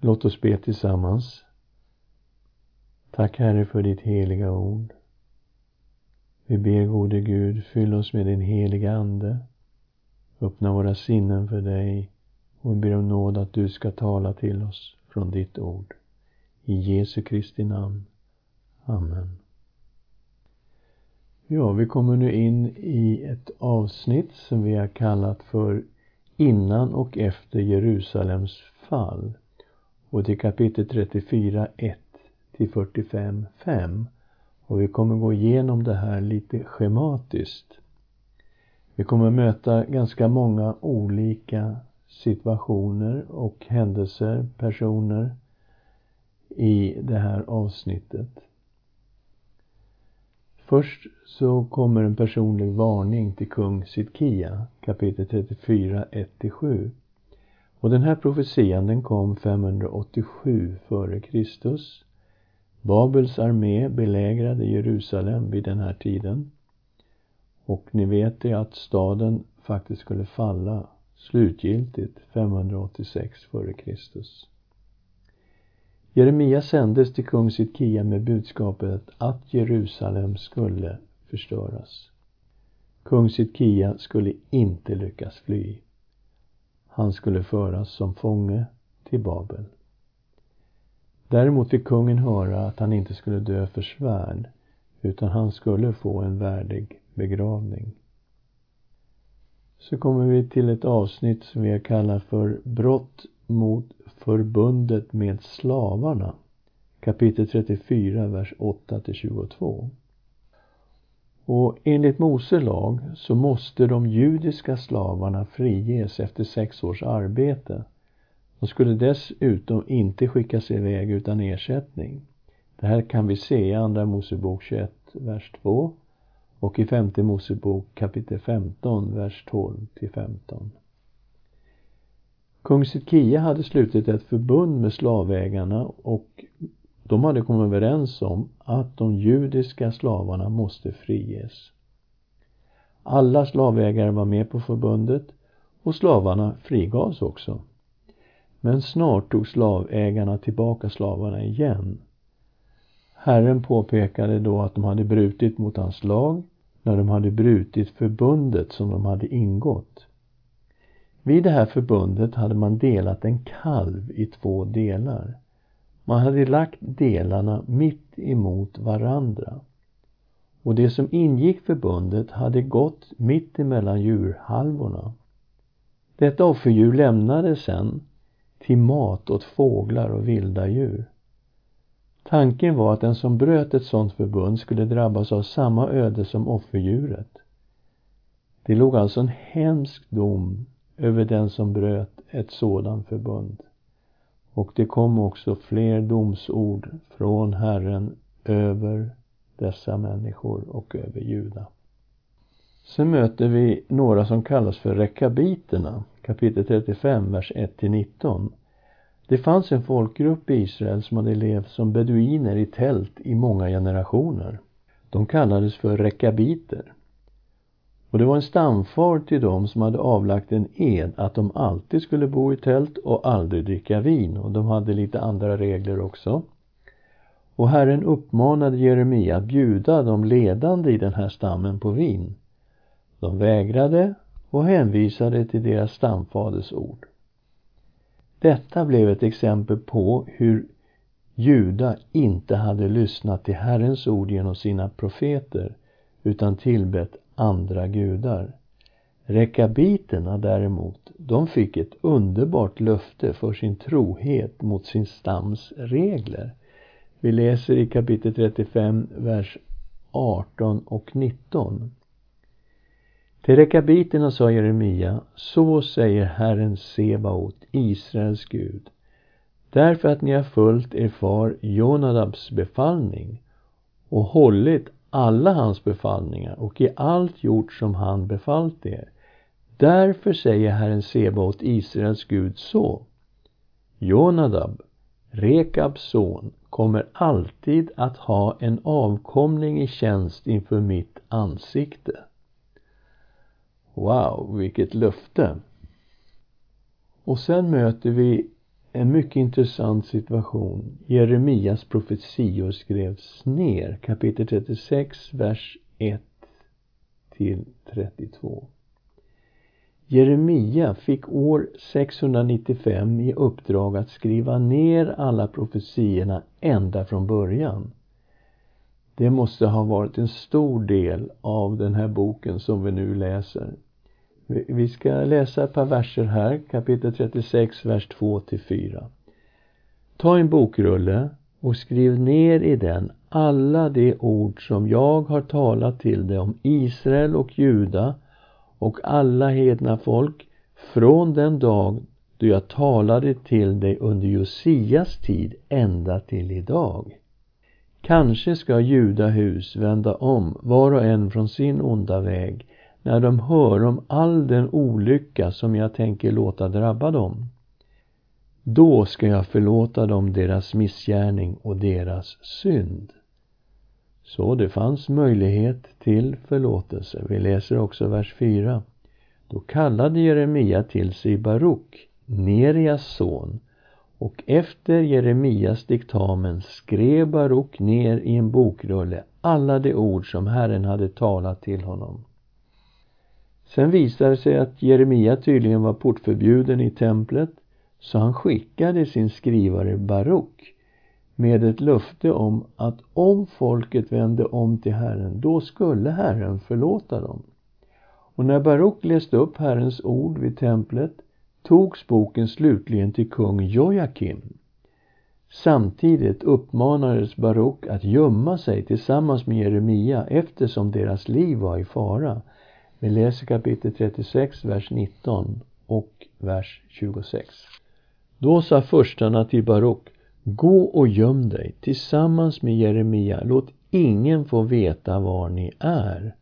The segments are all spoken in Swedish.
Låt oss be tillsammans. Tack Herre för ditt heliga ord. Vi ber gode Gud, fyll oss med din heliga Ande. Öppna våra sinnen för dig och vi ber om nåd att du ska tala till oss från ditt ord. I Jesu Kristi namn. Amen. Ja, vi kommer nu in i ett avsnitt som vi har kallat för Innan och efter Jerusalems fall. Och till kapitel 34, 1 till 45, 5. Och vi kommer gå igenom det här lite schematiskt. Vi kommer möta ganska många olika situationer och händelser, personer i det här avsnittet. Först så kommer en personlig varning till kung Sidkia, kapitel 34, 1-7. Och den här profetian den kom 587 före Kristus. Babels armé belägrade Jerusalem vid den här tiden. Och ni vet det att staden faktiskt skulle falla slutgiltigt 586 före Kristus. Jeremia sändes till kung Sidkia med budskapet att Jerusalem skulle förstöras. Kung Sidkia skulle inte lyckas fly. Han skulle föras som fånge till Babel. Däremot fick kungen höra att han inte skulle dö för svärd, utan han skulle få en värdig begravning. Så kommer vi till ett avsnitt som vi kallar för brott mot förbundet med slavarna. Kapitel 34, vers 8 till 22. Och enligt Mose lag så måste de judiska slavarna friges efter sex års arbete. De skulle dessutom inte skickas iväg utan ersättning. Det här kan vi se i Andra Mosebok 21, vers 2 och i Femte Mosebok kapitel 15, vers 12 till 15. Kung Sidkia hade slutit ett förbund med slavägarna och de hade kommit överens om att de judiska slavarna måste friges. Alla slavägare var med på förbundet och slavarna frigavs också. Men snart tog slavägarna tillbaka slavarna igen. Herren påpekade då att de hade brutit mot hans lag när de hade brutit förbundet som de hade ingått. Vid det här förbundet hade man delat en kalv i två delar. Man hade lagt delarna mitt emot varandra. Och det som ingick förbundet hade gått mitt emellan djurhalvorna. Detta offerdjur lämnades sen till mat åt fåglar och vilda djur. Tanken var att den som bröt ett sådant förbund skulle drabbas av samma öde som offerdjuret. Det låg alltså en hemsk dom över den som bröt ett sådant förbund. Och det kom också fler domsord från Herren över dessa människor och över Juda. Sen möter vi några som kallas för rekabiterna, kapitel 35, vers 1-19. Det fanns en folkgrupp i Israel som hade levt som beduiner i tält i många generationer. De kallades för rekabiter. Och det var en stamfar till dem som hade avlagt en ed att de alltid skulle bo i tält och aldrig dricka vin. Och de hade lite andra regler också. Och Herren uppmanade Jeremia att bjuda de ledande i den här stammen på vin. De vägrade och hänvisade till deras stamfaders ord. Detta blev ett exempel på hur Juda inte hade lyssnat till Herrens ord genom sina profeter utan tillbett andra gudar. Rekabiterna däremot, de fick ett underbart löfte för sin trohet mot sin stams regler. Vi läser i kapitel 35, vers 18 och 19. Till rekabiterna sa Jeremia, så säger Herren Sebaot, Israels Gud, därför att ni har följt er far Jonadabs befallning och hållit alla hans befallningar och i allt gjort som han befallt er. Därför säger Herren Sebaot, Israels Gud, så. Jonadab, Rekabs son, kommer alltid att ha en avkomling i tjänst inför mitt ansikte. Wow, vilket löfte! Och sen möter vi en mycket intressant situation. Jeremias profetior skrevs ner, kapitel 36, vers 1 till 32. Jeremia fick år 695 i uppdrag att skriva ner alla profetiorna ända från början. Det måste ha varit en stor del av den här boken som vi nu läser. Vi ska läsa ett par verser här, kapitel 36, vers 2 till 4. Ta en bokrulle och skriv ner i den alla de ord som jag har talat till dig om Israel och Juda och alla hedna folk från den dag då jag talade till dig under Josias tid ända till idag. Kanske ska judahus vända om var och en från sin onda väg när de hör om all den olycka som jag tänker låta drabba dem. Då ska jag förlåta dem deras missgärning och deras synd. Så det fanns möjlighet till förlåtelse. Vi läser också vers 4. Då kallade Jeremia till sig Baruk, Nerias son, och efter Jeremias diktamen skrev Baruk ner i en bokrulle alla de ord som Herren hade talat till honom. Sen visade det sig att Jeremia tydligen var portförbjuden i templet, så han skickade sin skrivare Baruk med ett löfte om att om folket vände om till Herren, då skulle Herren förlåta dem. Och när Baruk läste upp Herrens ord vid templet togs boken slutligen till kung Jojakim. Samtidigt uppmanades Baruk att gömma sig tillsammans med Jeremia eftersom deras liv var i fara. Vi läser kapitel 36, vers 19 och vers 26. Då sa förstarna till Baruk Gå och göm dig tillsammans med Jeremia. Låt ingen få veta var ni är.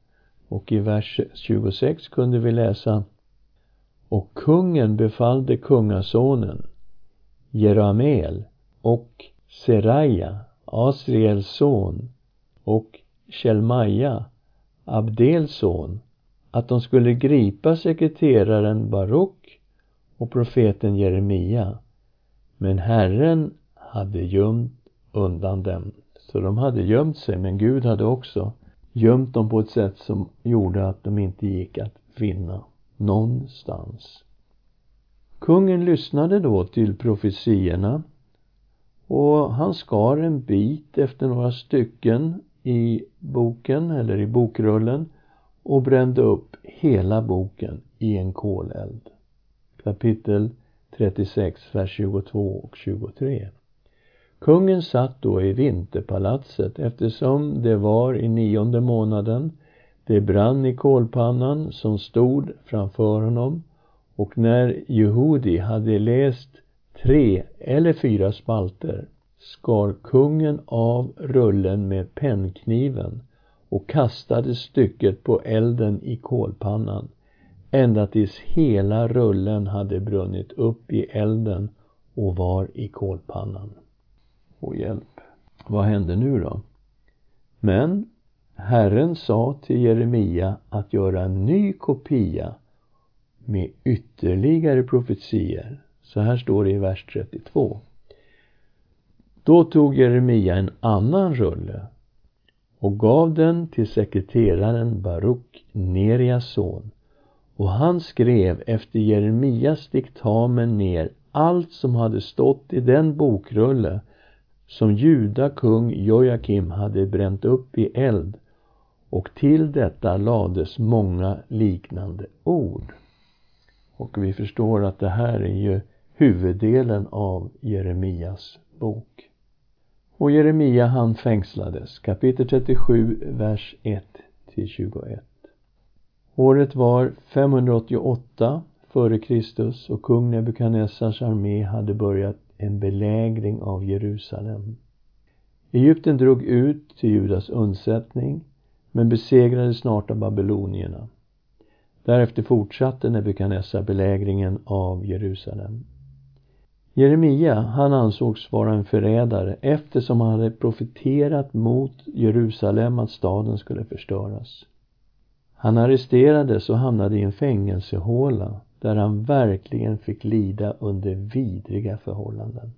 Och i vers 26 kunde vi läsa Och kungen befallde kungasonen Jeramel och Seraja, Asriels son och Shelmaja, Abdels son att de skulle gripa sekreteraren Baruk och profeten Jeremia. Men Herren hade gömt undan dem. Så de hade gömt sig, men Gud hade också gömt dem på ett sätt som gjorde att de inte gick att finna någonstans. Kungen lyssnade då till profetiorna och han skar en bit efter några stycken i boken eller i bokrullen och brände upp hela boken i en koleld. Kapitel 36, vers 22 och 23. Kungen satt då i vinterpalatset eftersom det var i nionde månaden. Det brann i kolpannan som stod framför honom och när Jehudi hade läst tre eller fyra spalter skar kungen av rullen med pennkniven och kastade stycket på elden i kolpannan ända tills hela rullen hade brunnit upp i elden och var i kolpannan och hjälp. Vad hände nu då? Men Herren sa till Jeremia att göra en ny kopia med ytterligare profetier. Så här står det i vers 32. Då tog Jeremia en annan rulle och gav den till sekreteraren Baruk, Nerias son. Och han skrev efter Jeremias diktamen ner allt som hade stått i den bokrulle som Juda kung Jojakim hade bränt upp i eld och till detta lades många liknande ord. Och vi förstår att det här är ju huvuddelen av Jeremias bok. Och Jeremia han fängslades, kapitel 37, vers 1 till 21. Året var 588 före Kristus och kung Nebukadnessars armé hade börjat en belägring av Jerusalem. Egypten drog ut till Judas undsättning men besegrades snart av babylonierna. Därefter fortsatte Nebukadnessar belägringen av Jerusalem. Jeremia, han ansågs vara en förrädare eftersom han hade profeterat mot Jerusalem att staden skulle förstöras. Han arresterades och hamnade i en fängelsehåla där han verkligen fick lida under vidriga förhållanden.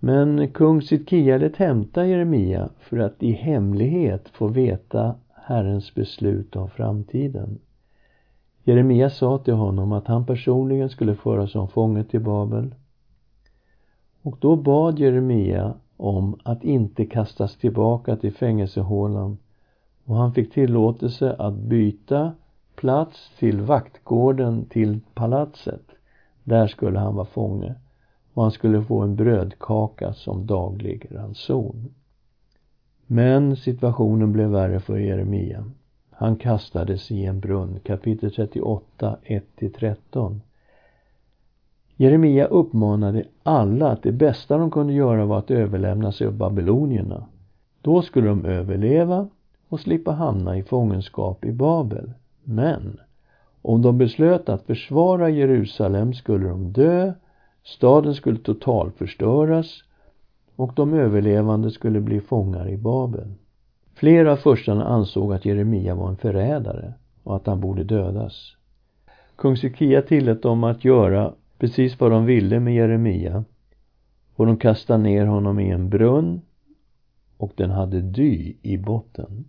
Men kung Sidkia lät hämta Jeremia för att i hemlighet få veta Herrens beslut om framtiden. Jeremia sa till honom att han personligen skulle föras som fånge till Babel. Och då bad Jeremia om att inte kastas tillbaka till fängelsehålan och han fick tillåtelse att byta plats till vaktgården till palatset. Där skulle han vara fånge och han skulle få en brödkaka som daglig ranson. Men situationen blev värre för Jeremia. Han kastades i en brunn. Kapitel 38, 1-13. Jeremia uppmanade alla att det bästa de kunde göra var att överlämna sig åt babylonierna. Då skulle de överleva och slippa hamna i fångenskap i Babel. Men om de beslöt att försvara Jerusalem skulle de dö, staden skulle totalförstöras och de överlevande skulle bli fångar i Babel. Flera av förstarna ansåg att Jeremia var en förrädare och att han borde dödas. Kung Sikia tillät dem att göra precis vad de ville med Jeremia och de kastade ner honom i en brunn och den hade dy i botten.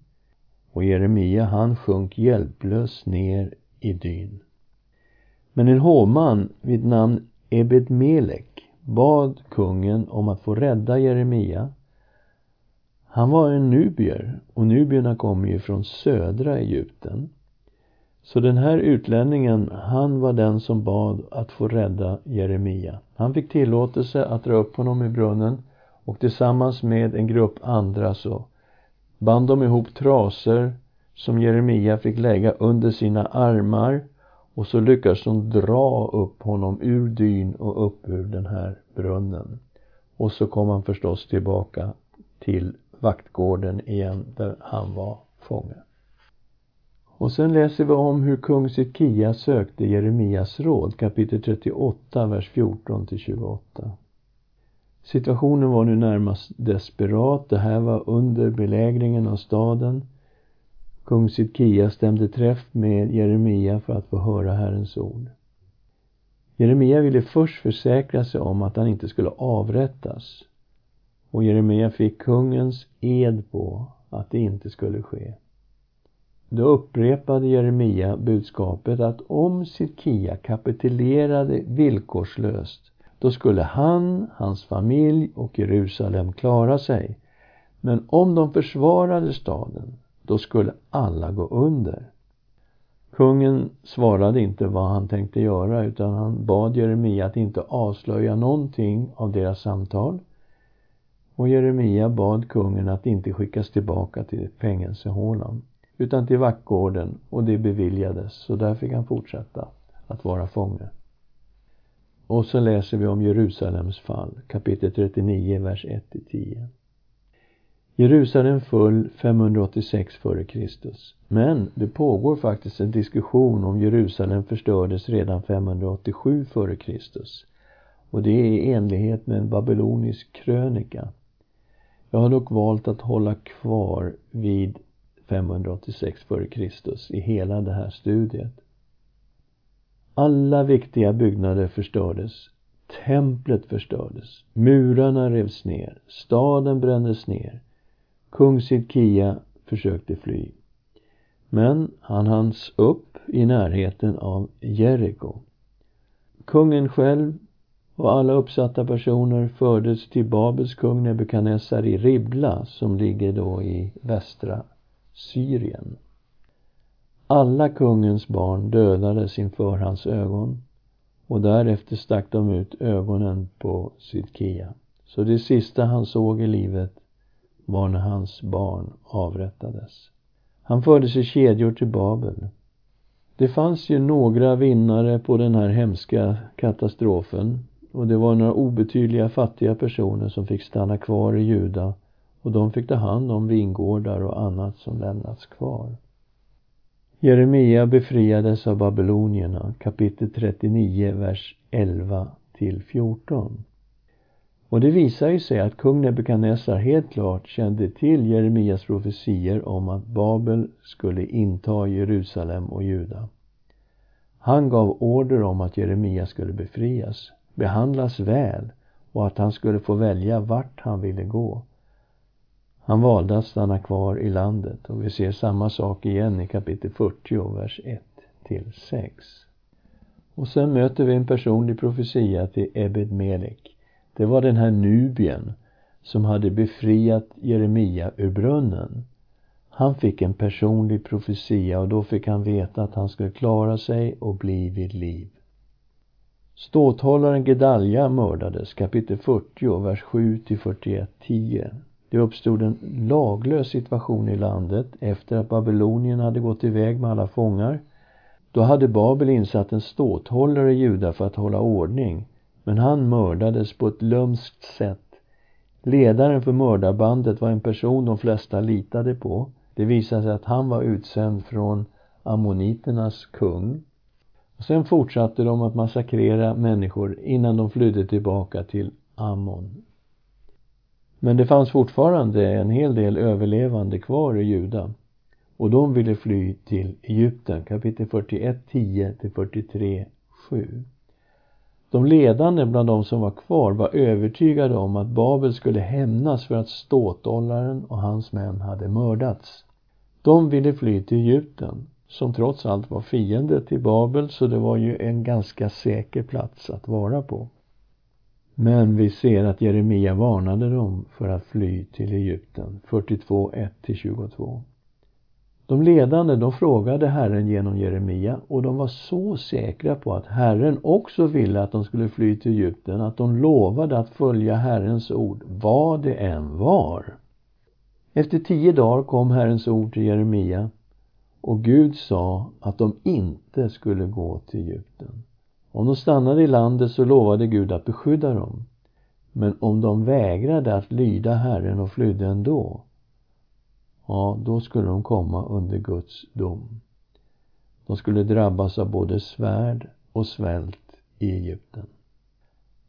Och Jeremia han sjönk hjälplös ner i dyn. Men en hovman vid namn Ebed Melek bad kungen om att få rädda Jeremia. Han var en nubier och nubierna kommer ju från södra Egypten. Så den här utlänningen, han var den som bad att få rädda Jeremia. Han fick tillåtelse att dra upp honom i brunnen och tillsammans med en grupp andra så band de ihop trasor som Jeremia fick lägga under sina armar och så lyckades de dra upp honom ur dyn och upp ur den här brunnen. Och så kom han förstås tillbaka till vaktgården igen där han var fånge. Och sen läser vi om hur kung Sitkia sökte Jeremias råd, kapitel 38, vers 14 till 28. Situationen var nu närmast desperat. Det här var under belägringen av staden. Kung Sidkia stämde träff med Jeremia för att få höra Herrens ord. Jeremia ville först försäkra sig om att han inte skulle avrättas och Jeremia fick kungens ed på att det inte skulle ske. Då upprepade Jeremia budskapet att om Sidkia kapitulerade villkorslöst då skulle han, hans familj och Jerusalem klara sig. Men om de försvarade staden, då skulle alla gå under. Kungen svarade inte vad han tänkte göra utan han bad Jeremia att inte avslöja någonting av deras samtal. Och Jeremia bad kungen att inte skickas tillbaka till fängelsehålan utan till vaktgården och det beviljades så där fick han fortsätta att vara fånge. Och så läser vi om Jerusalems fall, kapitel 39, vers 1-10. Jerusalem föll 586 f.Kr. Men det pågår faktiskt en diskussion om Jerusalem förstördes redan 587 f.Kr. Och det är i enlighet med en babylonisk krönika. Jag har dock valt att hålla kvar vid 586 f.Kr. i hela det här studiet. Alla viktiga byggnader förstördes. Templet förstördes. Murarna revs ner. Staden brändes ner. Kung Sidkia försökte fly. Men han hanns upp i närheten av Jeriko. Kungen själv och alla uppsatta personer fördes till Babels kung Nebukadnessar i Ribla som ligger då i västra Syrien. Alla kungens barn dödades inför hans ögon och därefter stack de ut ögonen på Sidkia. Så det sista han såg i livet var när hans barn avrättades. Han fördes i kedjor till Babel. Det fanns ju några vinnare på den här hemska katastrofen och det var några obetydliga fattiga personer som fick stanna kvar i Juda och de fick ta hand om vingårdar och annat som lämnats kvar. Jeremia befriades av babylonierna, kapitel 39, vers 11 till 14. Och det visar ju sig att kung Nebukadnessar helt klart kände till Jeremias profetier om att Babel skulle inta Jerusalem och Juda. Han gav order om att Jeremia skulle befrias, behandlas väl och att han skulle få välja vart han ville gå. Han valde att stanna kvar i landet och vi ser samma sak igen i kapitel 40, vers 1 till 6. Och sen möter vi en personlig profetia till Ebed Melek. Det var den här Nubien som hade befriat Jeremia ur brunnen. Han fick en personlig profetia och då fick han veta att han skulle klara sig och bli vid liv. Ståthållaren Gedalja mördades, kapitel 40, vers 7 till 41, 10. Det uppstod en laglös situation i landet efter att Babylonien hade gått iväg med alla fångar. Då hade Babel insatt en ståthållare i Juda för att hålla ordning, men han mördades på ett lömskt sätt. Ledaren för mördarbandet var en person de flesta litade på. Det visade sig att han var utsänd från ammoniternas kung. Och sen fortsatte de att massakrera människor innan de flydde tillbaka till Ammon. Men det fanns fortfarande en hel del överlevande kvar i Juda. Och de ville fly till Egypten, kapitel 41, 10 till 43, 7. De ledande bland de som var kvar var övertygade om att Babel skulle hämnas för att ståthållaren och hans män hade mördats. De ville fly till Egypten, som trots allt var fiende till Babel, så det var ju en ganska säker plats att vara på. Men vi ser att Jeremia varnade dem för att fly till Egypten, 42, 1-22. De ledande, de frågade Herren genom Jeremia och de var så säkra på att Herren också ville att de skulle fly till Egypten att de lovade att följa Herrens ord, vad det än var. Efter tio dagar kom Herrens ord till Jeremia och Gud sa att de inte skulle gå till Egypten. Om de stannade i landet så lovade Gud att beskydda dem. Men om de vägrade att lyda Herren och flydde ändå, ja, då skulle de komma under Guds dom. De skulle drabbas av både svärd och svält i Egypten.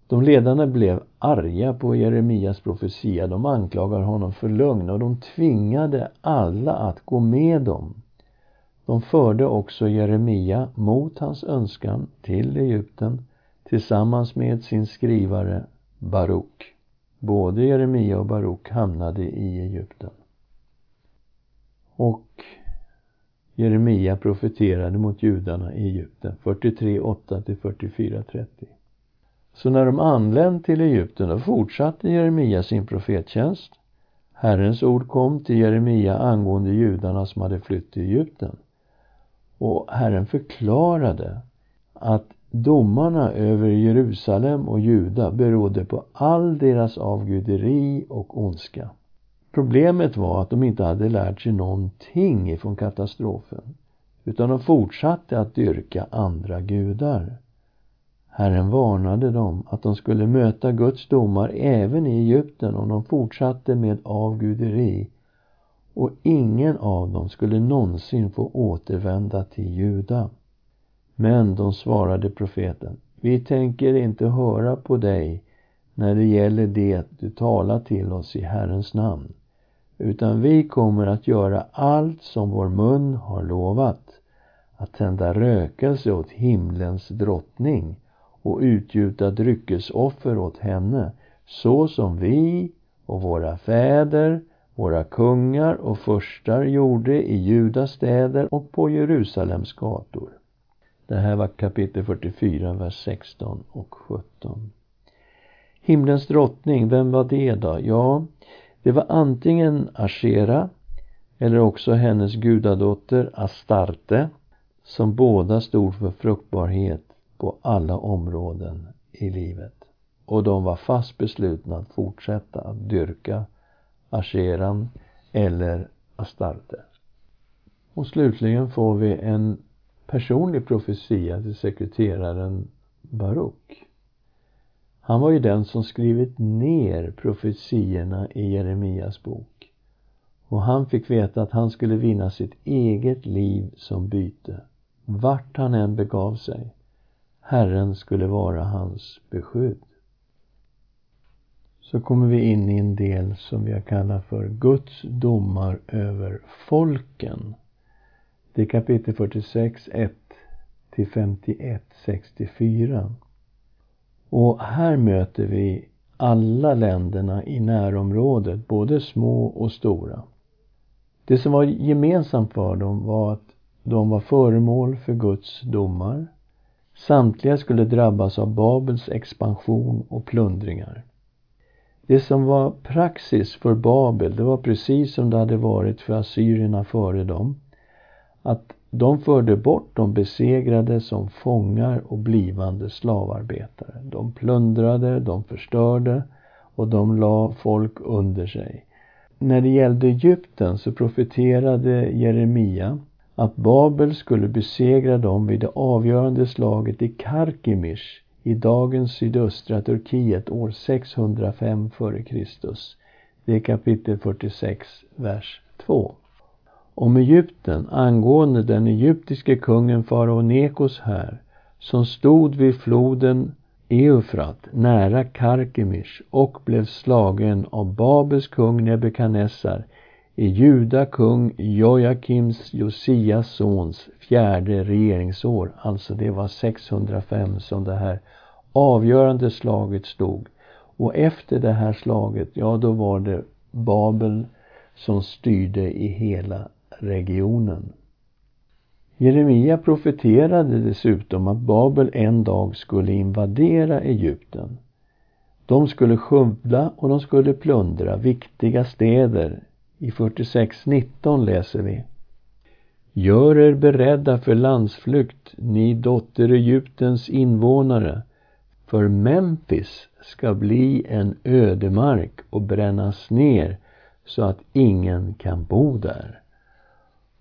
De ledande blev arga på Jeremias profetia. De anklagar honom för lögn och de tvingade alla att gå med dem. De förde också Jeremia mot hans önskan till Egypten tillsammans med sin skrivare Baruk. Både Jeremia och Baruk hamnade i Egypten. Och Jeremia profeterade mot judarna i Egypten 43, 8 44, 30. Så när de anlänt till Egypten då fortsatte Jeremia sin profettjänst. Herrens ord kom till Jeremia angående judarna som hade flytt till Egypten. Och Herren förklarade att domarna över Jerusalem och Juda berodde på all deras avguderi och ondska. Problemet var att de inte hade lärt sig någonting ifrån katastrofen utan de fortsatte att dyrka andra gudar. Herren varnade dem att de skulle möta Guds domar även i Egypten om de fortsatte med avguderi och ingen av dem skulle någonsin få återvända till Juda. Men de svarade profeten, vi tänker inte höra på dig när det gäller det du talar till oss i Herrens namn, utan vi kommer att göra allt som vår mun har lovat, att tända rökelse åt himlens drottning och utgjuta dryckesoffer åt henne, så som vi och våra fäder våra kungar och förstar gjorde i Judas städer och på Jerusalems gator. Det här var kapitel 44, vers 16 och 17. Himlens drottning, vem var det då? Ja, det var antingen Ashera eller också hennes gudadotter Astarte som båda stod för fruktbarhet på alla områden i livet. Och de var fast beslutna att fortsätta att dyrka Asheran eller Astarte. Och slutligen får vi en personlig profetia till sekreteraren Baruk. Han var ju den som skrivit ner profetiorna i Jeremias bok. Och han fick veta att han skulle vinna sitt eget liv som byte. Vart han än begav sig. Herren skulle vara hans beskydd så kommer vi in i en del som vi har kallat för Guds domar över folken. Det är kapitel 46, 1 till 51-64. Och här möter vi alla länderna i närområdet, både små och stora. Det som var gemensamt för dem var att de var föremål för Guds domar. Samtliga skulle drabbas av Babels expansion och plundringar. Det som var praxis för Babel, det var precis som det hade varit för assyrierna före dem. Att de förde bort de besegrade som fångar och blivande slavarbetare. De plundrade, de förstörde och de la folk under sig. När det gällde Egypten så profeterade Jeremia att Babel skulle besegra dem vid det avgörande slaget i Karkemish i dagens sydöstra Turkiet år 605 f.Kr. Det är kapitel 46, vers 2. Om Egypten angående den egyptiske kungen farao Nekos här som stod vid floden Eufrat nära Karkemish och blev slagen av Babels kung Nebukadnessar i Juda kung Jojakims Josias sons fjärde regeringsår, alltså det var 605 som det här avgörande slaget stod. Och efter det här slaget, ja då var det Babel som styrde i hela regionen. Jeremia profeterade dessutom att Babel en dag skulle invadera Egypten. De skulle skövla och de skulle plundra viktiga städer. I 46.19 läser vi Gör er beredda för landsflykt, ni dotter Egyptens invånare, för Memphis ska bli en ödemark och brännas ner så att ingen kan bo där.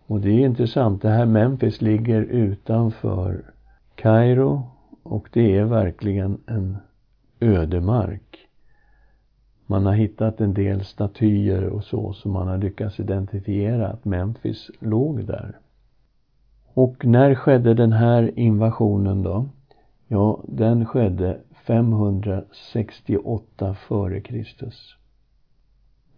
Och det är intressant, det här Memphis ligger utanför Kairo och det är verkligen en ödemark. Man har hittat en del statyer och så som man har lyckats identifiera att Memphis låg där. Och när skedde den här invasionen då? Ja, den skedde 568 f.Kr.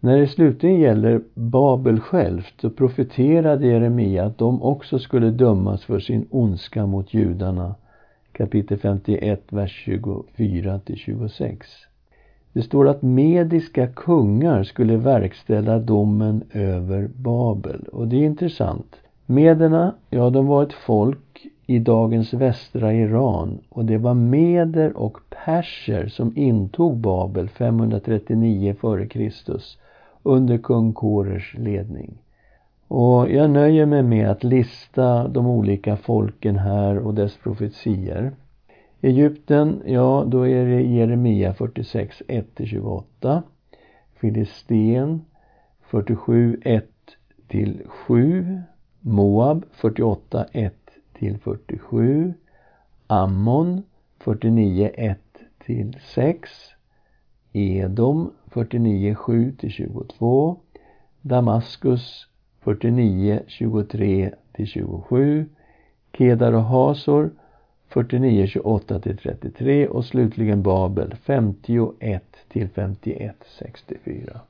När det slutligen gäller Babel självt så profeterade Jeremia att de också skulle dömas för sin ondska mot judarna. Kapitel 51, vers 24 till 26. Det står att mediska kungar skulle verkställa domen över Babel. Och det är intressant. Mederna, ja de var ett folk i dagens västra Iran och det var meder och perser som intog Babel 539 f.Kr under kung Korers ledning. Och jag nöjer mig med att lista de olika folken här och dess profetier. Egypten, ja då är det Jeremia 46, 1-28. Filisten 47, 1 7. Moab 48, 1 47. Ammon 49, 1 6. Edom 49, 7-22. Damaskus 49, 23-27. Kedar och Hasor 49, 28-33 och slutligen Babel 51 till 51, 64.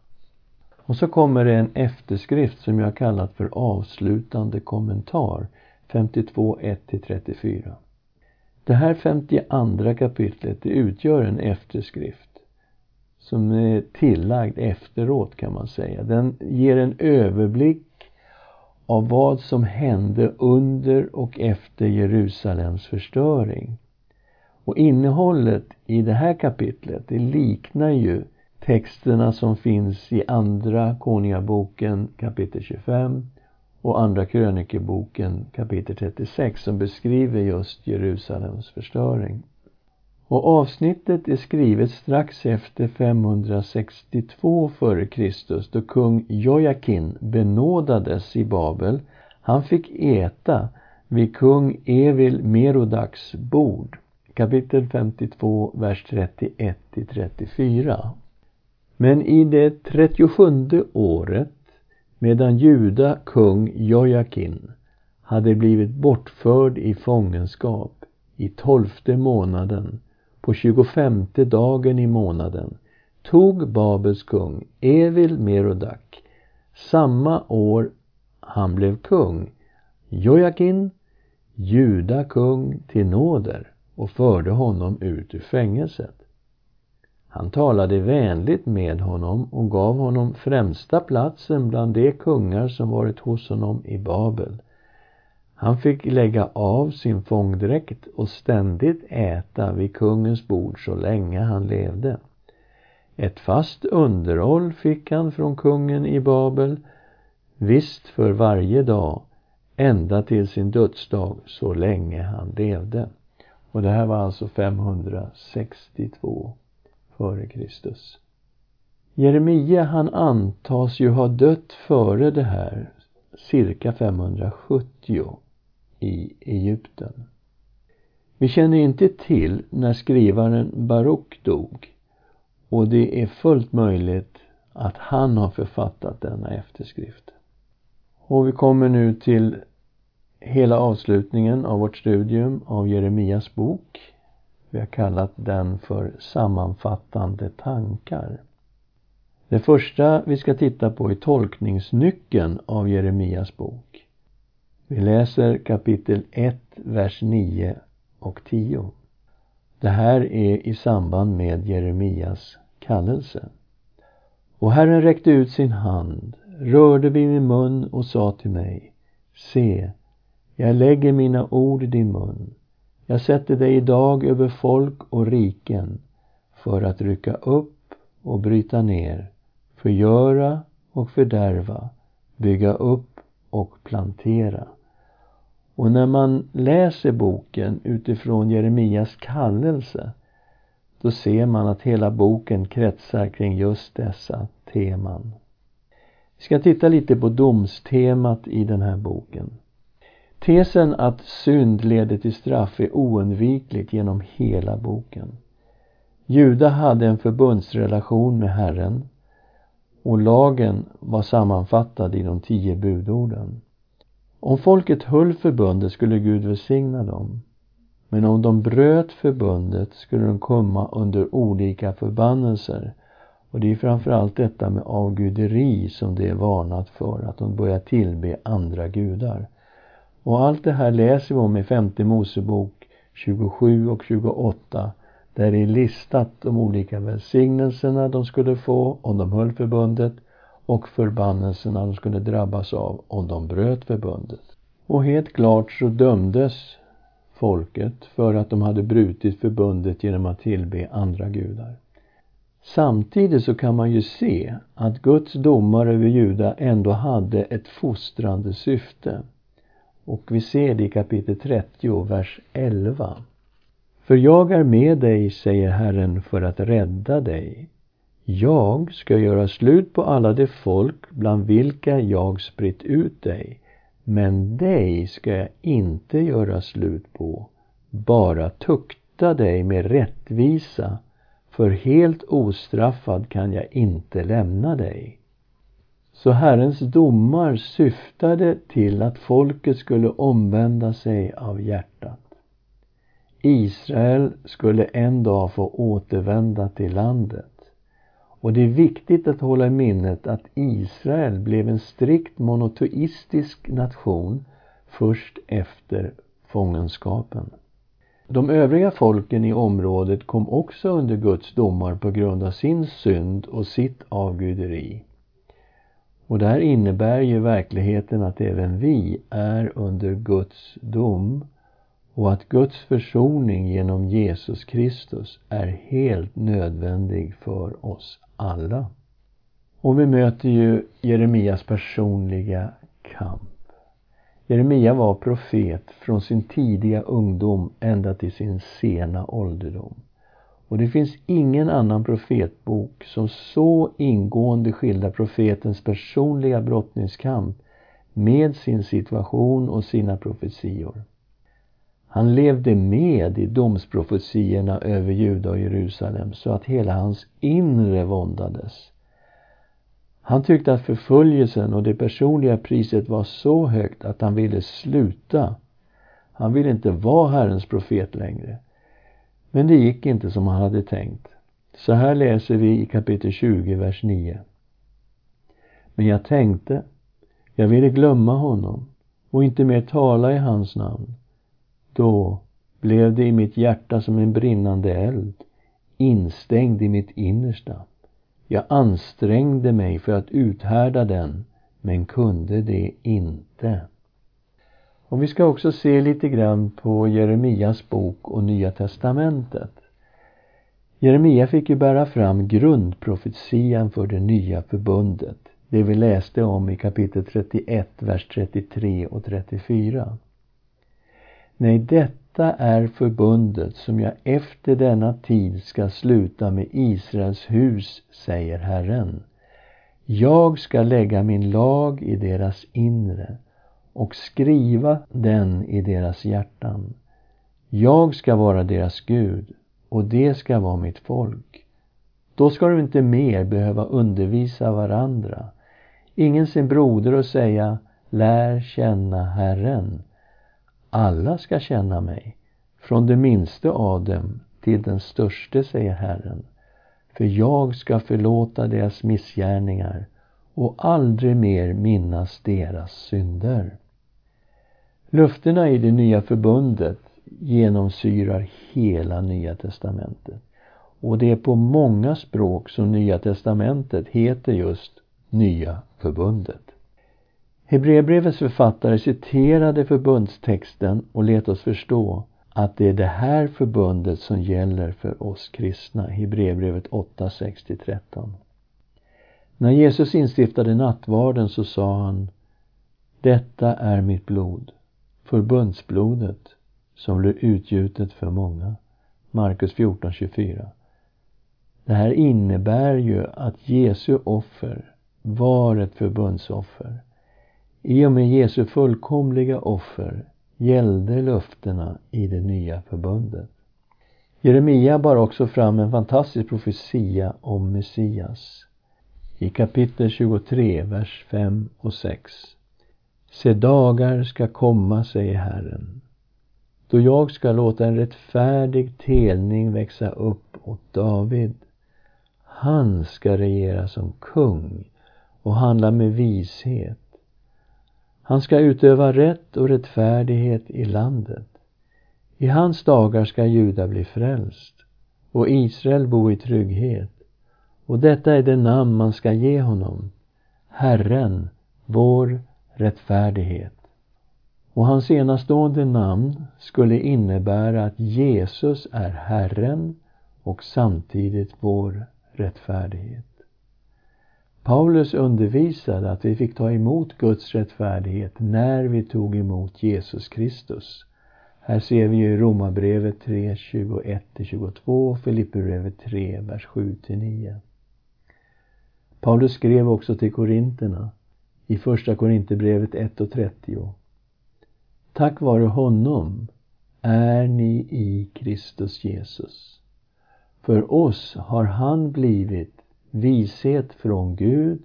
Och så kommer det en efterskrift som jag kallat för avslutande kommentar 52, 1-34. Det här 52 kapitlet det utgör en efterskrift som är tillagd efteråt kan man säga. Den ger en överblick av vad som hände under och efter Jerusalems förstöring. Och innehållet i det här kapitlet, det liknar ju texterna som finns i Andra Konungaboken kapitel 25 och Andra krönikeboken kapitel 36 som beskriver just Jerusalems förstöring. Och avsnittet är skrivet strax efter 562 f.Kr. då kung Jojakin benådades i Babel. Han fick äta vid kung Evil Merodaks bord. Kapitel 52, vers 31 34. Men i det 37 året, medan Juda kung Jojakin hade blivit bortförd i fångenskap i tolfte månaden på tjugofemte dagen i månaden tog Babels kung Evil Merodak samma år han blev kung Jojakin, Juda kung till nåder och förde honom ut ur fängelset. Han talade vänligt med honom och gav honom främsta platsen bland de kungar som varit hos honom i Babel. Han fick lägga av sin fångdräkt och ständigt äta vid kungens bord så länge han levde. Ett fast underhåll fick han från kungen i Babel, visst för varje dag, ända till sin dödsdag så länge han levde. Och det här var alltså 562 före Kristus. Jeremia han antas ju ha dött före det här, cirka 570 i Egypten. Vi känner inte till när skrivaren Baruk dog och det är fullt möjligt att han har författat denna efterskrift. Och vi kommer nu till hela avslutningen av vårt studium av Jeremias bok. Vi har kallat den för Sammanfattande tankar. Det första vi ska titta på är tolkningsnyckeln av Jeremias bok. Vi läser kapitel 1, vers 9 och 10. Det här är i samband med Jeremias kallelse. Och Herren räckte ut sin hand, rörde vid min mun och sa till mig Se, jag lägger mina ord i din mun. Jag sätter dig idag över folk och riken för att rycka upp och bryta ner, förgöra och fördärva, bygga upp och plantera. Och när man läser boken utifrån Jeremias kallelse då ser man att hela boken kretsar kring just dessa teman. Vi ska titta lite på domstemat i den här boken. Tesen att synd leder till straff är oundvikligt genom hela boken. Juda hade en förbundsrelation med Herren och lagen var sammanfattad i de tio budorden. Om folket höll förbundet skulle Gud välsigna dem. Men om de bröt förbundet skulle de komma under olika förbannelser. Och det är framförallt detta med avguderi som det är varnat för, att de börjar tillbe andra gudar. Och allt det här läser vi om i femte Mosebok 27 och 28 där det är listat de olika välsignelserna de skulle få om de höll förbundet och förbannelserna alltså de skulle drabbas av om de bröt förbundet. Och helt klart så dömdes folket för att de hade brutit förbundet genom att tillbe andra gudar. Samtidigt så kan man ju se att Guds domar över Juda ändå hade ett fostrande syfte. Och vi ser det i kapitel 30, vers 11. För jag är med dig, säger Herren, för att rädda dig. Jag ska göra slut på alla de folk bland vilka jag spritt ut dig men dig ska jag inte göra slut på, bara tukta dig med rättvisa, för helt ostraffad kan jag inte lämna dig. Så Herrens domar syftade till att folket skulle omvända sig av hjärtat. Israel skulle en dag få återvända till landet. Och det är viktigt att hålla i minnet att Israel blev en strikt monoteistisk nation först efter fångenskapen. De övriga folken i området kom också under Guds domar på grund av sin synd och sitt avguderi. Och det här innebär ju verkligheten att även vi är under Guds dom och att Guds försoning genom Jesus Kristus är helt nödvändig för oss alla. Och vi möter ju Jeremias personliga kamp. Jeremia var profet från sin tidiga ungdom ända till sin sena ålderdom. Och det finns ingen annan profetbok som så ingående skildrar profetens personliga brottningskamp med sin situation och sina profetior. Han levde med i domsprofetiorna över Juda och Jerusalem så att hela hans inre våndades. Han tyckte att förföljelsen och det personliga priset var så högt att han ville sluta. Han ville inte vara Herrens profet längre. Men det gick inte som han hade tänkt. Så här läser vi i kapitel 20, vers 9. Men jag tänkte, jag ville glömma honom och inte mer tala i hans namn. Då blev det i mitt hjärta som en brinnande eld, instängd i mitt innersta. Jag ansträngde mig för att uthärda den, men kunde det inte. Och vi ska också se lite grann på Jeremias bok och Nya testamentet. Jeremia fick ju bära fram grundprofetian för det nya förbundet. Det vi läste om i kapitel 31, vers 33 och 34. Nej, detta är förbundet som jag efter denna tid ska sluta med Israels hus, säger Herren. Jag ska lägga min lag i deras inre och skriva den i deras hjärtan. Jag ska vara deras Gud och det ska vara mitt folk. Då ska de inte mer behöva undervisa varandra, ingen sin broder och säga lär känna Herren. Alla ska känna mig, från det minste av dem till den störste, säger Herren. För jag ska förlåta deras missgärningar och aldrig mer minnas deras synder. Löftena i det nya förbundet genomsyrar hela Nya testamentet. Och det är på många språk som Nya testamentet heter just Nya förbundet. Hebreerbrevets författare citerade förbundstexten och lät oss förstå att det är det här förbundet som gäller för oss kristna. Hebreerbrevet 8, 6-13. När Jesus instiftade nattvarden så sa han Detta är mitt blod, förbundsblodet som blir utgjutet för många. Markus 14, 24. Det här innebär ju att Jesu offer var ett förbundsoffer. I och med Jesu fullkomliga offer gällde löftena i det nya förbundet. Jeremia bar också fram en fantastisk profetia om Messias. I kapitel 23, vers 5 och 6. Se dagar ska komma, säger Herren, då jag ska låta en rättfärdig telning växa upp åt David. Han ska regera som kung och handla med vishet. Han ska utöva rätt och rättfärdighet i landet. I hans dagar ska Juda bli frälst och Israel bo i trygghet. Och detta är det namn man ska ge honom, Herren, vår rättfärdighet. Och hans enastående namn skulle innebära att Jesus är Herren och samtidigt vår rättfärdighet. Paulus undervisade att vi fick ta emot Guds rättfärdighet när vi tog emot Jesus Kristus. Här ser vi i Romarbrevet 3, 21-22 och Filipperbrevet 3, vers 7-9. Paulus skrev också till Korinterna i Första Korinthierbrevet 1 och 30. Tack vare honom är ni i Kristus Jesus. För oss har han blivit vishet från Gud,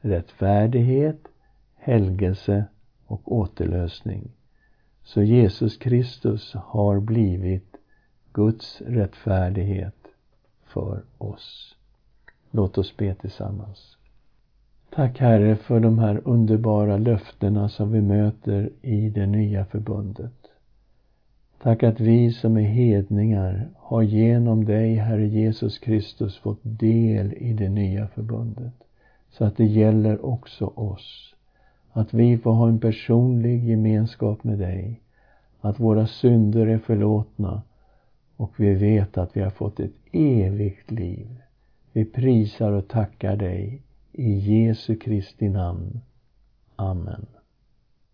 rättfärdighet, helgelse och återlösning. Så Jesus Kristus har blivit Guds rättfärdighet för oss. Låt oss be tillsammans. Tack Herre för de här underbara löftena som vi möter i det nya förbundet. Tack att vi som är hedningar har genom dig, Herre Jesus Kristus, fått del i det nya förbundet. Så att det gäller också oss. Att vi får ha en personlig gemenskap med dig. Att våra synder är förlåtna och vi vet att vi har fått ett evigt liv. Vi prisar och tackar dig i Jesu Kristi namn. Amen.